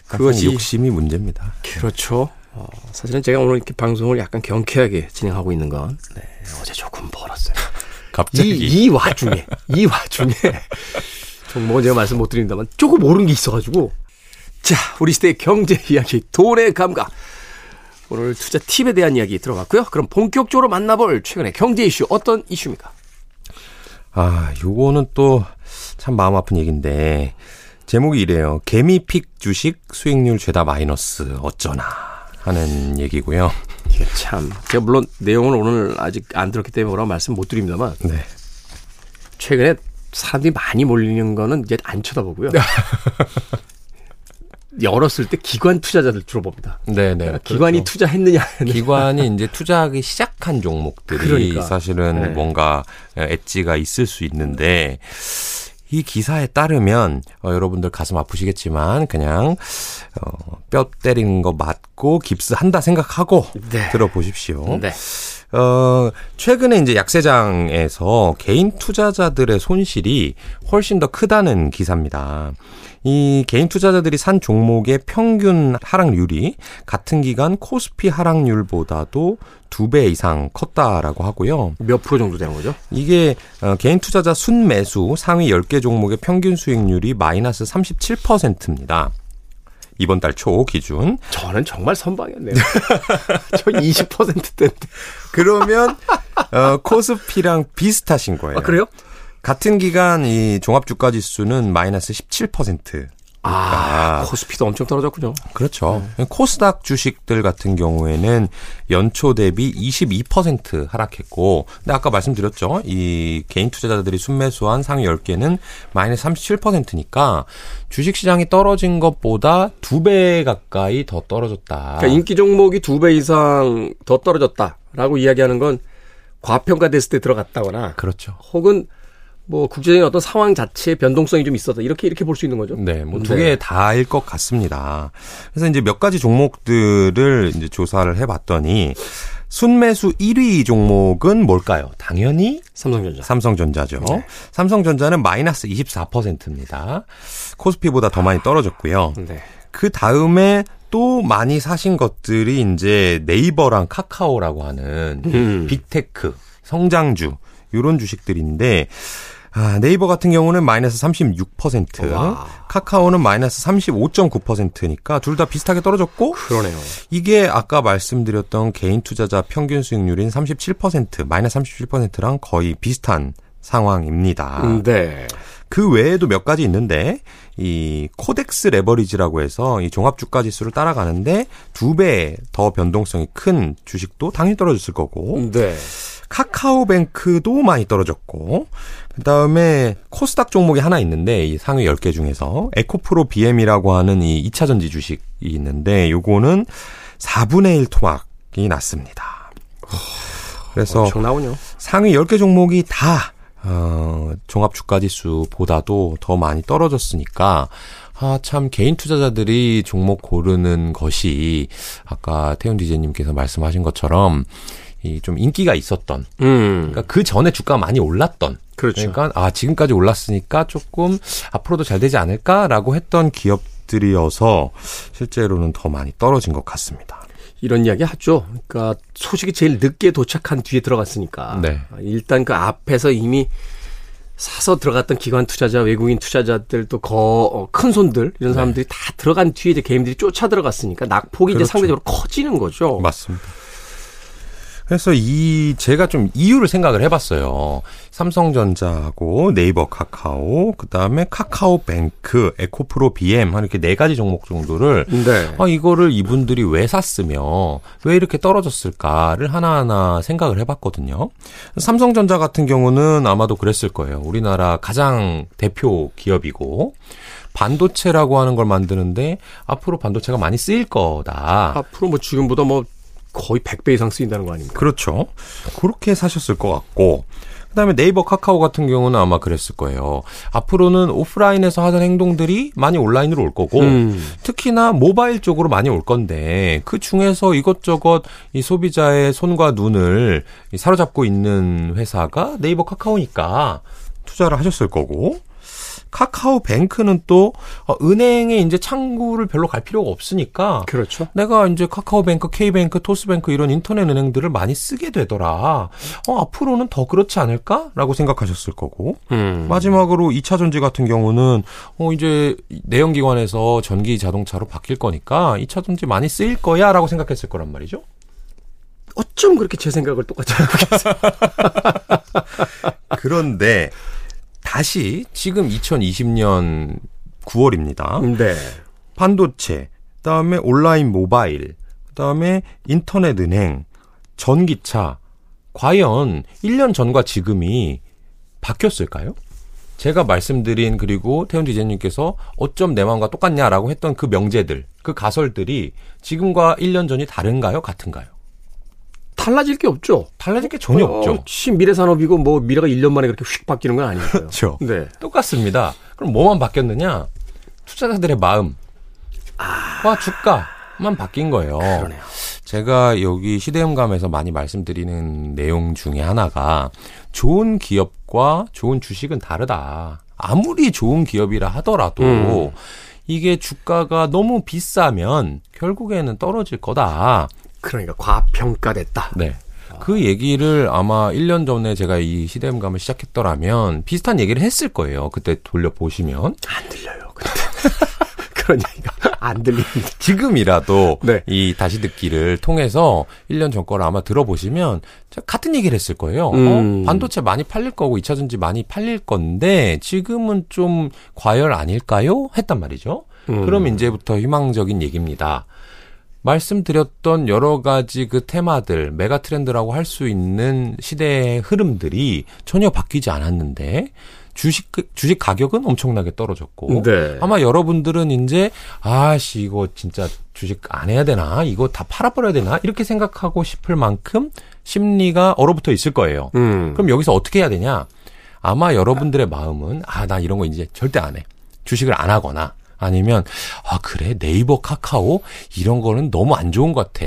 그것이 욕심이 문제입니다. 그렇죠. 어, 사실은 제가 오늘 이렇게 방송을 약간 경쾌하게 진행하고 있는 건 네, 어제 조금 벌었어요. 갑자기 이, 이 와중에 이 와중에 종목은 제가 말씀 못 드립니다만 조금 오른 게 있어가지고 자 우리 시대의 경제 이야기 돈의 감각 오늘 투자 팁에 대한 이야기 들어갔고요. 그럼 본격적으로 만나볼 최근의 경제 이슈 어떤 이슈입니까? 아 요거는 또 참 마음 아픈 얘기인데 제목이 이래요. 개미픽 주식 수익률 죄다 마이너스 어쩌나. 하는 얘기고요. 이게 참 제가 물론 내용을 오늘 아직 안 들었기 때문에 뭐라고 말씀 못 드립니다만 네. 최근에 사람들이 많이 몰리는 거는 이제 안 쳐다보고요. 열었을 때 기관 투자자들 주로 봅니다. 네네. 그러니까 기관이 그렇죠. 투자했느냐. 기관이 이제 투자하기 시작한 종목들이 그러니까. 사실은 네. 뭔가 엣지가 있을 수 있는데 이 기사에 따르면 어, 여러분들 가슴 아프시겠지만 그냥 어, 뼈 때리는 거 맞고 깁스 한다 생각하고 네. 들어보십시오. 네. 어, 최근에 이제 약세장에서 개인 투자자들의 손실이 훨씬 더 크다는 기사입니다. 이 개인 투자자들이 산 종목의 평균 하락률이 같은 기간 코스피 하락률보다도 두 배 이상 컸다라고 하고요. 몇 프로 정도 되는 거죠? 이게 어, 개인 투자자 순매수 상위 10개 종목의 평균 수익률이 마이너스 37%입니다. 이번 달 초 기준. 저는 정말 선방이었네요. 저 20%대인데. 그러면 어, 코스피랑 비슷하신 거예요. 아, 그래요? 같은 기간 이 종합 주가 지수는 마이너스 17%. 아, 코스피도 엄청 떨어졌군요. 그렇죠. 네. 코스닥 주식들 같은 경우에는 연초 대비 22% 하락했고, 근데 아까 말씀드렸죠. 이 개인 투자자들이 순매수한 상위 10개는 마이너스 37%니까 주식 시장이 떨어진 것보다 두 배 가까이 더 떨어졌다. 그러니까 인기 종목이 두 배 이상 더 떨어졌다라고 이야기하는 건 과평가됐을 때 들어갔다거나 그렇죠. 혹은 뭐 국제적인 어떤 상황 자체의 변동성이 좀 있었다. 이렇게 이렇게 볼 수 있는 거죠. 네, 뭐 두 개 다일 것 같습니다. 그래서 이제 몇 가지 종목들을 이제 조사를 해 봤더니 순매수 1위 종목은 뭘까요? 당연히 삼성전자. 삼성전자죠. 네. 삼성전자는 마이너스 24%입니다. 코스피보다 더 많이 떨어졌고요. 네. 그 다음에 또 많이 사신 것들이 이제 네이버랑 카카오라고 하는 음. 빅테크 성장주 요런 주식들인데 아, 네이버 같은 경우는 마이너스 36%, 와. 카카오는 마이너스 35.9%니까 둘 다 비슷하게 떨어졌고 그러네요. 이게 아까 말씀드렸던 개인 투자자 평균 수익률인 37%, 마이너스 37%랑 거의 비슷한 상황입니다. 네. 그 외에도 몇 가지 있는데 이 코덱스 레버리지라고 해서 이 종합 주가 지수를 따라가는데 두 배 더 변동성이 큰 주식도 당연히 떨어졌을 거고 네. 카카오뱅크도 많이 떨어졌고 그다음에 코스닥 종목이 하나 있는데 이 상위 10개 중에서 에코프로 BM이라고 하는 이 2차 전지 주식이 있는데 요거는 4분의 1 토막이 났습니다. 그래서. 상위 10개 종목이 다 어, 종합 주가 지수보다도 더 많이 떨어졌으니까 아, 참 개인 투자자들이 종목 고르는 것이 아까 태훈 디제님께서 말씀하신 것처럼 이 좀 인기가 있었던 음. 그러니까 그 전에 주가가 많이 올랐던 그렇죠. 그러니까 아 지금까지 올랐으니까 조금 앞으로도 잘 되지 않을까라고 했던 기업들이어서 실제로는 더 많이 떨어진 것 같습니다. 이런 이야기 하죠. 그러니까 소식이 제일 늦게 도착한 뒤에 들어갔으니까. 네. 일단 그 앞에서 이미 사서 들어갔던 기관 투자자, 외국인 투자자들 또 거, 큰 손들 이런 사람들이 다 들어간 뒤에 이제 개인들이 쫓아 들어갔으니까 낙폭이 이제 그렇죠. 상대적으로 커지는 거죠. 맞습니다. 그래서 이 제가 좀 이유를 생각을 해봤어요. 삼성전자하고 네이버 카카오, 그 다음에 카카오뱅크, 에코프로 BM 한 이렇게 네 가지 종목 정도를 네. 아 이거를 이분들이 왜 샀으며 왜 이렇게 떨어졌을까를 하나하나 생각을 해봤거든요. 삼성전자 같은 경우는 아마도 그랬을 거예요. 우리나라 가장 대표 기업이고 반도체라고 하는 걸 만드는데 앞으로 반도체가 많이 쓰일 거다. 앞으로 뭐 지금보다 뭐 거의 100배 이상 쓰인다는 거 아닙니까? 그렇죠. 그렇게 사셨을 것 같고. 그다음에 네이버 카카오 같은 경우는 아마 그랬을 거예요. 앞으로는 오프라인에서 하던 행동들이 많이 온라인으로 올 거고 음. 특히나 모바일 쪽으로 많이 올 건데 그 중에서 이것저것 이 소비자의 손과 눈을 이 사로잡고 있는 회사가 네이버 카카오니까 투자를 하셨을 거고 카카오뱅크는 또 어, 은행에 이제 창구를 별로 갈 필요가 없으니까 그렇죠. 내가 이제 카카오뱅크, K뱅크, 토스뱅크 이런 인터넷 은행들을 많이 쓰게 되더라. 어, 앞으로는 더 그렇지 않을까라고 생각하셨을 거고. 음. 마지막으로 2차 전지 같은 경우는 어 이제 내연기관에서 전기 자동차로 바뀔 거니까 2차 전지 많이 쓰일 거야라고 생각했을 거란 말이죠. 어쩜 그렇게 제 생각을 똑같이 하고 계세요? 그런데 다시 지금 2020년 9월입니다. 네. 반도체, 그다음에 온라인 모바일, 그다음에 인터넷 은행, 전기차 과연 1년 전과 지금이 바뀌었을까요? 제가 말씀드린 그리고 태훈 디제님께서 어쩜 내 마음과 똑같냐라고 했던 그 명제들, 그 가설들이 지금과 1년 전이 다른가요? 같은가요? 달라질 게 없죠. 달라질 게 전혀 어, 없죠. 시 미래 산업이고 뭐 미래가 1년 만에 그렇게 휙 바뀌는 건 아니고요. 그렇죠. 네. 똑같습니다. 그럼 뭐만 바뀌었느냐? 투자자들의 마음, 와 주가만 바뀐 거예요. 그러네요. 제가 여기 시대음감에서 많이 말씀드리는 내용 중에 하나가 좋은 기업과 좋은 주식은 다르다. 아무리 좋은 기업이라 하더라도 음. 이게 주가가 너무 비싸면 결국에는 떨어질 거다. 그러니까 과평가됐다. 네. 그 얘기를 아마 1년 전에 제가 이 시대음감을 시작했더라면 비슷한 얘기를 했을 거예요. 그때 돌려보시면. 안 들려요. 근데 그런 얘기가 안 들립니다. 지금이라도 네. 이 다시 듣기를 통해서 1년 전 거를 아마 들어보시면 같은 얘기를 했을 거예요. 음. 어? 반도체 많이 팔릴 거고 2차 전지 많이 팔릴 건데 지금은 좀 과열 아닐까요? 했단 말이죠. 음. 그럼 이제부터 희망적인 얘기입니다. 말씀드렸던 여러 가지 그 테마들, 메가 트렌드라고 할 수 있는 시대의 흐름들이 전혀 바뀌지 않았는데 주식 주식 가격은 엄청나게 떨어졌고 네. 아마 여러분들은 이제 아씨 이거 진짜 주식 안 해야 되나 이거 다 팔아버려야 되나 이렇게 생각하고 싶을 만큼 심리가 얼어붙어 있을 거예요. 음. 그럼 여기서 어떻게 해야 되냐? 아마 여러분들의 마음은 아 나 이런 거 이제 절대 안 해. 주식을 안 하거나 아니면 아 그래 네이버 카카오 이런 거는 너무 안 좋은 것 같아.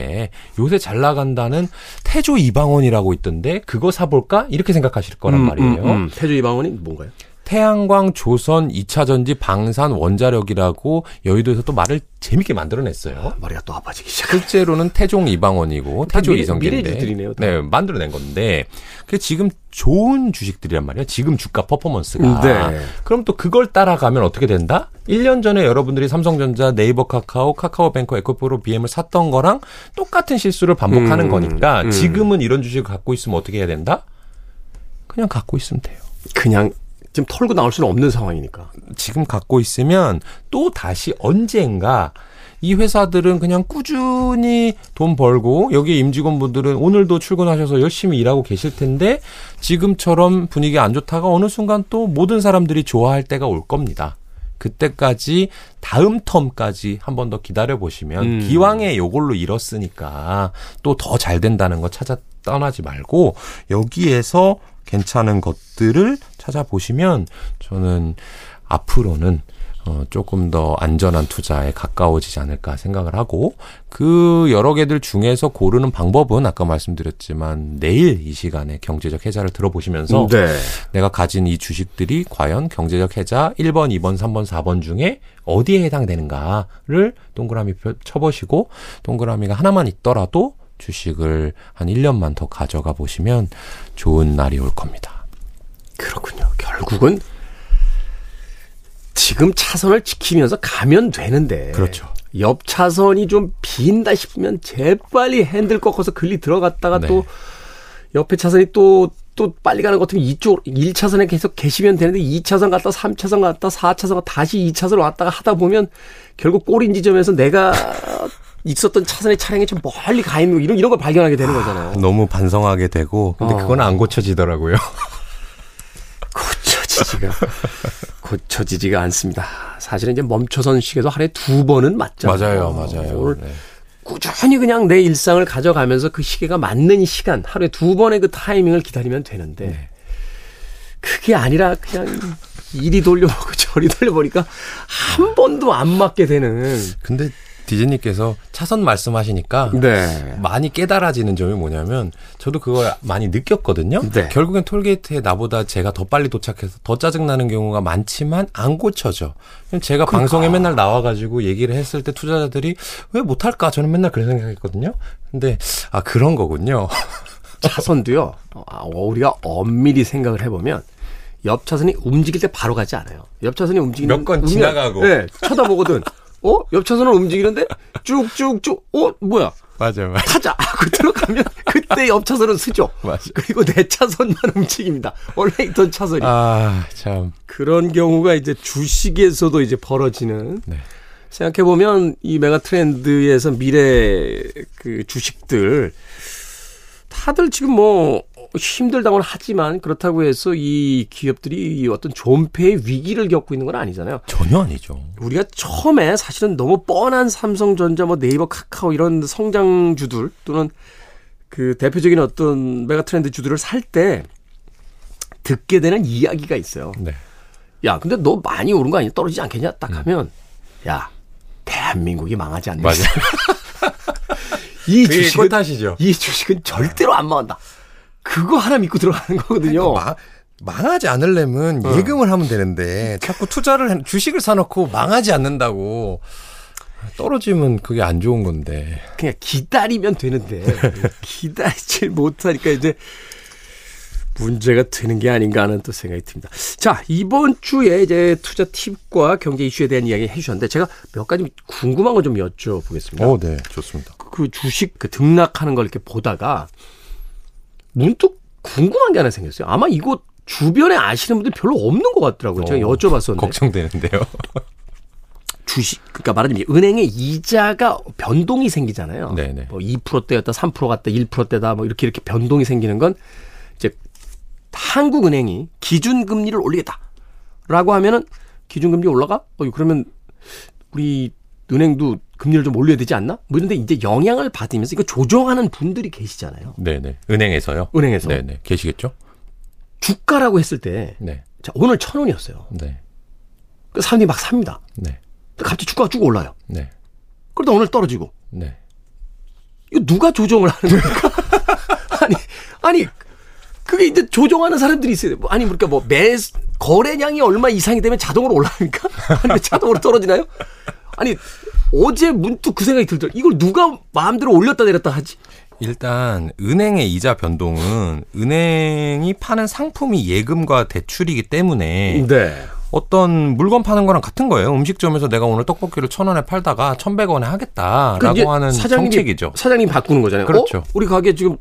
요새 잘 나간다는 태조 이방원이라고 있던데 그거 사볼까 이렇게 생각하실 거란 음, 말이에요. 음, 음. 태조 이방원이 뭔가요? 태양광, 조선, 2차 전지, 방산, 원자력이라고 여의도에서 또 말을 재밌게 만들어냈어요. 머리가 또 아파지기 시작. 실제로는 태종 이방원이고 태조 미래- 이성계인데. 네, 만들어낸 건데 그 지금 좋은 주식들이란 말이에요. 지금 주가 퍼포먼스가. 네. 그럼 또 그걸 따라가면 어떻게 된다? 1년 전에 여러분들이 삼성전자, 네이버 카카오, 카카오뱅크, 에코프로, BM을 샀던 거랑 똑같은 실수를 반복하는 음, 거니까 음. 지금은 이런 주식을 갖고 있으면 어떻게 해야 된다? 그냥 갖고 있으면 돼요. 그냥 지금 털고 나올 수는 없는 상황이니까. 지금 갖고 있으면 또 다시 언젠가 이 회사들은 그냥 꾸준히 돈 벌고 여기 임직원분들은 오늘도 출근하셔서 열심히 일하고 계실 텐데 지금처럼 분위기 안 좋다가 어느 순간 또 모든 사람들이 좋아할 때가 올 겁니다. 그때까지 다음 텀까지 한 번 더 기다려 보시면 음. 기왕에 요걸로 잃었으니까 또 더 잘 된다는 거 찾아 떠나지 말고 여기에서 괜찮은 것들을 찾아보시면 저는 앞으로는 어, 조금 더 안전한 투자에 가까워지지 않을까 생각을 하고 그 여러 개들 중에서 고르는 방법은 아까 말씀드렸지만 내일 이 시간에 경제적 해자를 들어보시면서 네. 내가 가진 이 주식들이 과연 경제적 해자 1번, 2번, 3번, 4번 중에 어디에 해당되는가를 동그라미 표- 쳐보시고 동그라미가 하나만 있더라도 주식을 한 1년만 더 가져가 보시면 좋은 날이 올 겁니다. 그렇군요. 결국은 지금 차선을 지키면서 가면 되는데. 그렇죠. 옆 차선이 좀 빈다 싶으면 재빨리 핸들 꺾어서 글리 들어갔다가 네. 또 옆에 차선이 또, 또 빨리 가는 것 같으면 이쪽 1차선에 계속 계시면 되는데 2차선 갔다 3차선 갔다 4차선 갔다 다시 2차선 왔다가 하다 보면 결국 꼬린 지점에서 내가 있었던 차선의 차량이 좀 멀리 가 있는 거 이런, 이런 걸 발견하게 되는 거잖아요. 너무 반성하게 되고 근데 어. 그건 안 고쳐지더라고요. 고쳐지지가 고쳐지지가 않습니다. 사실은 이제 멈춰선 시계도 하루에 두 번은 맞잖아요. 오늘 네. 꾸준히 그냥 내 일상을 가져가면서 그 시계가 맞는 시간 하루에 두 번의 그 타이밍을 기다리면 되는데 네. 그게 아니라 그냥 이리 돌려보고 저리 돌려보니까 한 번도 안 맞게 되는 근데 디즈니께서 차선 말씀하시니까 네. 많이 깨달아지는 점이 뭐냐면 저도 그걸 많이 느꼈거든요. 네. 결국엔 톨게이트에 나보다 제가 더 빨리 도착해서 더 짜증나는 경우가 많지만 안 고쳐져. 제가 방송에 맨날 나와가지고 얘기를 했을 때 투자자들이 왜 못할까? 저는 맨날 그런 생각했거든요. 근데 아 그런 거군요. 차선도요. 아, 우리가 엄밀히 생각을 해보면 옆 차선이 움직일 때 바로 가지 않아요. 옆 차선이 움직이는 몇건 지나가고. 네, 쳐다보거든. 어? 옆 차선은 움직이는데 쭉쭉쭉. 어? 뭐야? 맞아요, 맞아요. 타자 하고 들어가면 그때 옆 차선은 쓰죠. 맞아. 그리고 내 차선만 움직입니다. 원래 있던 차선이. 아 참. 그런 경우가 이제 주식에서도 이제 벌어지는. 네. 생각해 보면 이 메가 트렌드에서 미래 그 주식들 다들 지금 뭐 힘들다고는 하지만 그렇다고 해서 이 기업들이 이 어떤 존폐의 위기를 겪고 있는 건 아니잖아요. 전혀 아니죠. 우리가 처음에 사실은 너무 뻔한 삼성전자, 뭐 네이버, 카카오 이런 성장주들 또는 그 대표적인 어떤 메가 트렌드 주들을 살 때 듣게 되는 이야기가 있어요. 네. 야, 근데 너 많이 오른 거 아니야? 떨어지지 않겠냐? 딱 하면 야, 대한민국이 망하지 않는 맞아요. 이 주식은. 이 주식은 절대로 안 망한다. 그거 하나 믿고 들어가는 거거든요. 망, 망하지 않으려면 어. 예금을 하면 되는데 자꾸 투자를 해- 주식을 사놓고 망하지 않는다고 떨어지면 그게 안 좋은 건데 그냥 기다리면 되는데 기다리질 못하니까 이제 문제가 되는 게 아닌가 하는 또 생각이 듭니다. 자 이번 주에 이제 투자 팁과 경제 이슈에 대한 이야기 해주셨는데 제가 몇 가지 궁금한 거 좀 여쭤보겠습니다. 네 좋습니다. 그 주식 그 등락하는 걸 이렇게 보다가 문득 궁금한 게 하나 생겼어요. 아마 이거 주변에 아시는 분들 별로 없는 것 같더라고요. 제가 어, 여쭤봤었는데 걱정되는데요. 주식 그러니까 말하자면 은행의 이자가 변동이 생기잖아요. 네네. 뭐 2%대였다 3% 갔다 1%대다 뭐 이렇게 이렇게 변동이 생기는 건 이제 한국은행이 기준 금리를 올리겠다라고 하면은 기준 금리 올라가? 어 그러면 우리 은행도 금리를 좀 올려야 되지 않나? 뭐 이런데 이제 영향을 받으면서 이거 조정하는 분들이 계시잖아요. 네네 은행에서요. 은행에서 네네 계시겠죠. 주가라고 했을 때 네. 자, 오늘 천 원이었어요. 네. 그 사람들이 막 삽니다. 네. 갑자기 주가가 쭉 올라요. 네. 그러다 오늘 떨어지고 네. 이거 누가 조정을 하는 겁니까? 아니, 아니, 그게 이제 조정하는 사람들이 있어요. 뭐, 아니, 그러니까 뭐, 매, 거래량이 얼마 이상이 되면 자동으로 올라갑니까? 아니 자동으로 떨어지나요? 아니 어제 문득 그 생각이 들더라. 이걸 누가 마음대로 올렸다 내렸다 하지? 일단 은행의 이자 변동은 은행이 파는 상품이 예금과 대출이기 때문에 네. 어떤 물건 파는 거랑 같은 거예요. 음식점에서 내가 오늘 떡볶이를 천 원에 팔다가 천백 원에 하겠다라고 하는 사장님이, 정책이죠. 사장님 바꾸는 거잖아요. 그렇죠. 어? 우리 가게 지금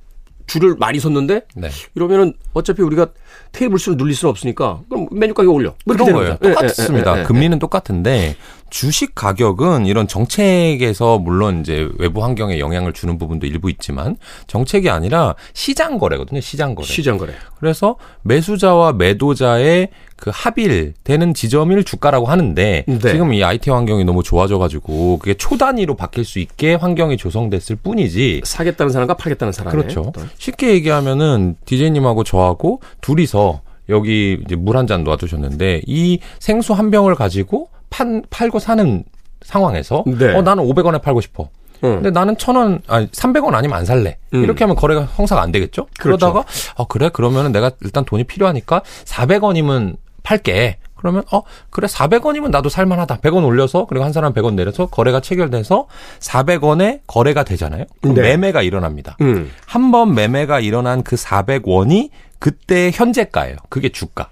줄을 많이 섰는데 네. 이러면은 어차피 우리가 테이블 수를 늘릴 수는 없으니까 그럼 메뉴 가격 올려. 뭐 이렇게 그런 되는 거예요. 거죠. 예, 똑같습니다. 예, 예, 예. 금리는 똑같은데 주식 가격은 이런 정책에서 물론 이제 외부 환경에 영향을 주는 부분도 일부 있지만 정책이 아니라 시장 거래거든요. 시장 거래. 시장 거래. 그래서 매수자와 매도자의 그 합일되는 지점을 주가라고 하는데 네. 지금 이 IT 환경이 너무 좋아져가지고 그게 초 단위로 바뀔 수 있게 환경이 조성됐을 뿐이지. 사겠다는 사람과 팔겠다는 사람. 그렇죠. 쉽게 얘기하면은 디제이님하고 저하고 둘이 서 여기 이제 물 한 잔 놔두셨는데 이 생수 한 병을 가지고 판, 팔고 사는 상황에서 네. 어 나는 500원에 팔고 싶어. 응. 근데 나는 천 원, 아니, 300원 아니면 안 살래. 음. 이렇게 하면 거래가 형사가 안 되겠죠? 그렇죠. 그러다가, 어, 그래? 그러면은 내가 일단 돈이 필요하니까 400원이면 팔게. 그러면, 어, 그래, 400원이면 나도 살만하다. 100원 올려서, 그리고 한 사람 100원 내려서 거래가 체결돼서 400원에 거래가 되잖아요? 네. 매매가 일어납니다. 음. 한번 매매가 일어난 그 400원이 그때 현재가예요. 그게 주가.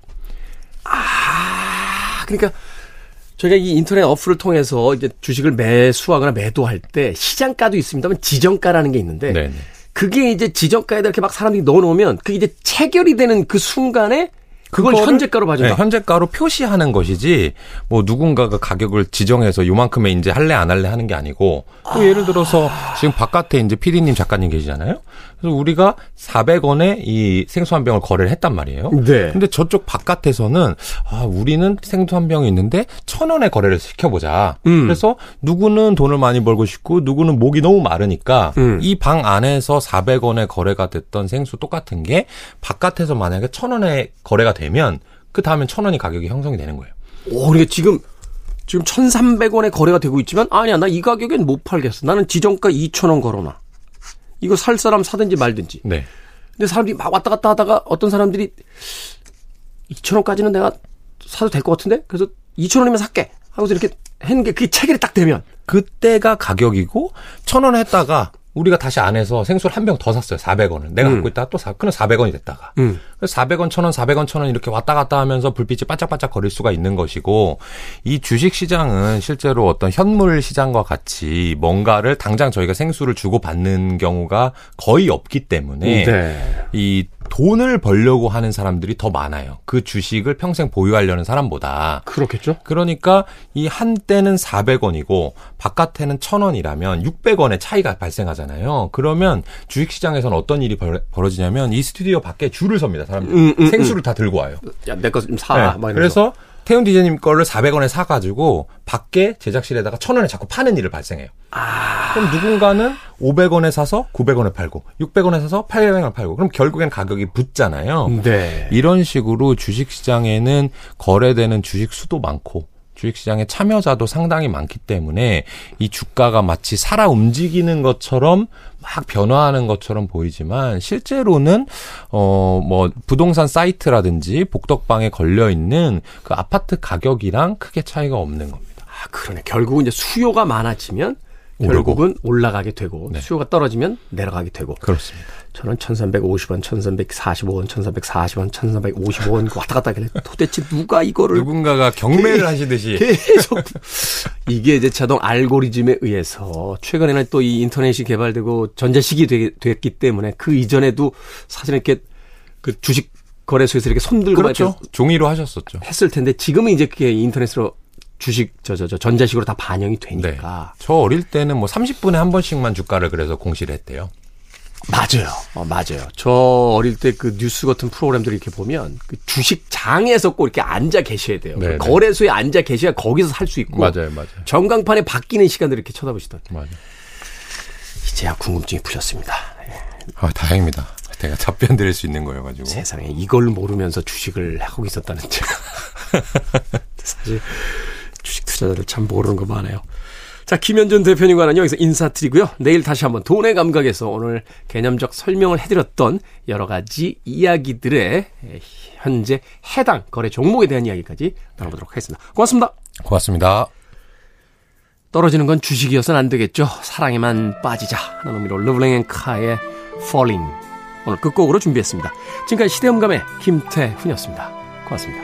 아, 그러니까 저희가 이 인터넷 어플을 통해서 이제 주식을 매수하거나 매도할 때 시장가도 있습니다만 지정가라는 게 있는데 네네. 그게 이제 지정가에다 이렇게 막 사람들이 넣어놓으면 그게 이제 체결이 되는 그 순간에 그걸 현재가로 봐준다. 네, 현재가로 표시하는 것이지 뭐 누군가가 가격을 지정해서 요만큼에 이제 할래 안 할래 하는 게 아니고 또 예를 들어서 지금 바깥에 이제 PD님 작가님 계시잖아요. 그래서 우리가 400원에 이 생수 한 병을 거래를 했단 말이에요. 네. 근데 저쪽 바깥에서는 아 우리는 생수 한 병이 있는데 천 원에 거래를 시켜보자. 음. 그래서 누구는 돈을 많이 벌고 싶고 누구는 목이 너무 마르니까 음. 이방 안에서 400원에 거래가 됐던 생수 똑같은 게 바깥에서 만약에 천 원에 거래가 되면 그 다음엔 천 원이 가격이 형성이 되는 거예요. 오, 그러니까 지금 지금 1,300원에 거래가 되고 있지만 아니야 나 이 가격엔 못 팔겠어. 나는 지정가 2,000원 걸어놔. 이거 살 사람 사든지 말든지. 네. 근데 사람들이 막 왔다 갔다 하다가 어떤 사람들이 2,000원까지는 내가 사도 될 것 같은데? 그래서 2,000원이면 살게. 하고서 이렇게 했는 게 그게 체결이 딱 되면 그때가 가격이고 천원 했다가 우리가 다시 안에서 생수를 한 병 더 샀어요. 400원을. 내가 음. 갖고 있다가 또 사, 그는 400원이 됐다가. 음. 그래서 400원, 1000원, 400원, 1000원 이렇게 왔다 갔다 하면서 불빛이 반짝반짝 거릴 수가 있는 것이고 이 주식 시장은 실제로 어떤 현물 시장과 같이 뭔가를 당장 저희가 생수를 주고 받는 경우가 거의 없기 때문에 네. 이 돈을 벌려고 하는 사람들이 더 많아요. 그 주식을 평생 보유하려는 사람보다. 그렇겠죠? 그러니까 이 한때는 400원이고 바깥에는 1000원이라면 600원의 차이가 발생하잖아요. 그러면 주식시장에서는 어떤 일이 벌, 벌어지냐면 이 스튜디오 밖에 줄을 섭니다. 사람들이. 음, 음, 생수를 다 들고 와요. 야, 내 거 좀 사. 네. 그래서 태훈 디제님 거를 400원에 사가지고 밖에 제작실에다가 1000원에 자꾸 파는 일을 발생해요. 아. 그럼 누군가는 500원에 사서 900원에 팔고 600원에 사서 800원에 팔고 그럼 결국엔 가격이 붙잖아요. 네. 이런 식으로 주식시장에는 거래되는 주식 수도 많고 주식시장의 참여자도 상당히 많기 때문에 이 주가가 마치 살아 움직이는 것처럼 막 변화하는 것처럼 보이지만 실제로는 어 뭐 부동산 사이트라든지 복덕방에 걸려 있는 그 아파트 가격이랑 크게 차이가 없는 겁니다. 아, 그러네. 결국은 이제 수요가 많아지면 오르고. 결국은 올라가게 되고 네. 수요가 떨어지면 내려가게 되고 그렇습니다. 저는 1350원, 1345원, 1340원, 1355원 왔다 갔다 하길래 도대체 누가 이거를 누군가가 경매를 하시듯이 계속 이게 이제 자동 알고리즘에 의해서 최근에는 또 이 인터넷이 개발되고 전자식이 되, 됐기 때문에 그 이전에도 사실 이렇게 그 주식 거래소에서 이렇게 손들고 막 그렇죠. 종이로 하셨었죠. 했을 텐데 지금은 이제 그게 인터넷으로 주식 저저 저 전자식으로 다 반영이 되니까 저 어릴 때는 뭐 30분에 한 번씩만 주가를 그래서 공시를 했대요. 맞아요. 어, 맞아요. 저 어릴 때 그 뉴스 같은 프로그램들 이렇게 보면 그 주식장에서 꼭 이렇게 앉아 계셔야 돼요. 그 네네. 거래소에 앉아 계셔야 거기서 살 수 있고 맞아요, 맞아요. 전광판에 바뀌는 시간들 이렇게 쳐다보시던. 맞아요. 이제야 궁금증이 풀렸습니다. 예, 아, 다행입니다. 제가 답변 드릴 수 있는 거여가지고. 세상에 이걸 모르면서 주식을 하고 있었다는 제가 사실 주식 투자자들 참 모르는 거 많아요. 자, 김현준 대표님과는 여기서 인사드리고요. 내일 다시 한번 돈의 감각에서 오늘 개념적 설명을 해드렸던 여러 가지 이야기들의 현재 해당 거래 종목에 대한 이야기까지 나눠보도록 하겠습니다. 고맙습니다. 고맙습니다. 떨어지는 건 주식이어서는 안 되겠죠. 사랑에만 빠지자 하는 의미로 르블랑 앤 카의 Falling 오늘 끝곡으로 준비했습니다. 지금까지 시대음감의 김태훈이었습니다. 고맙습니다.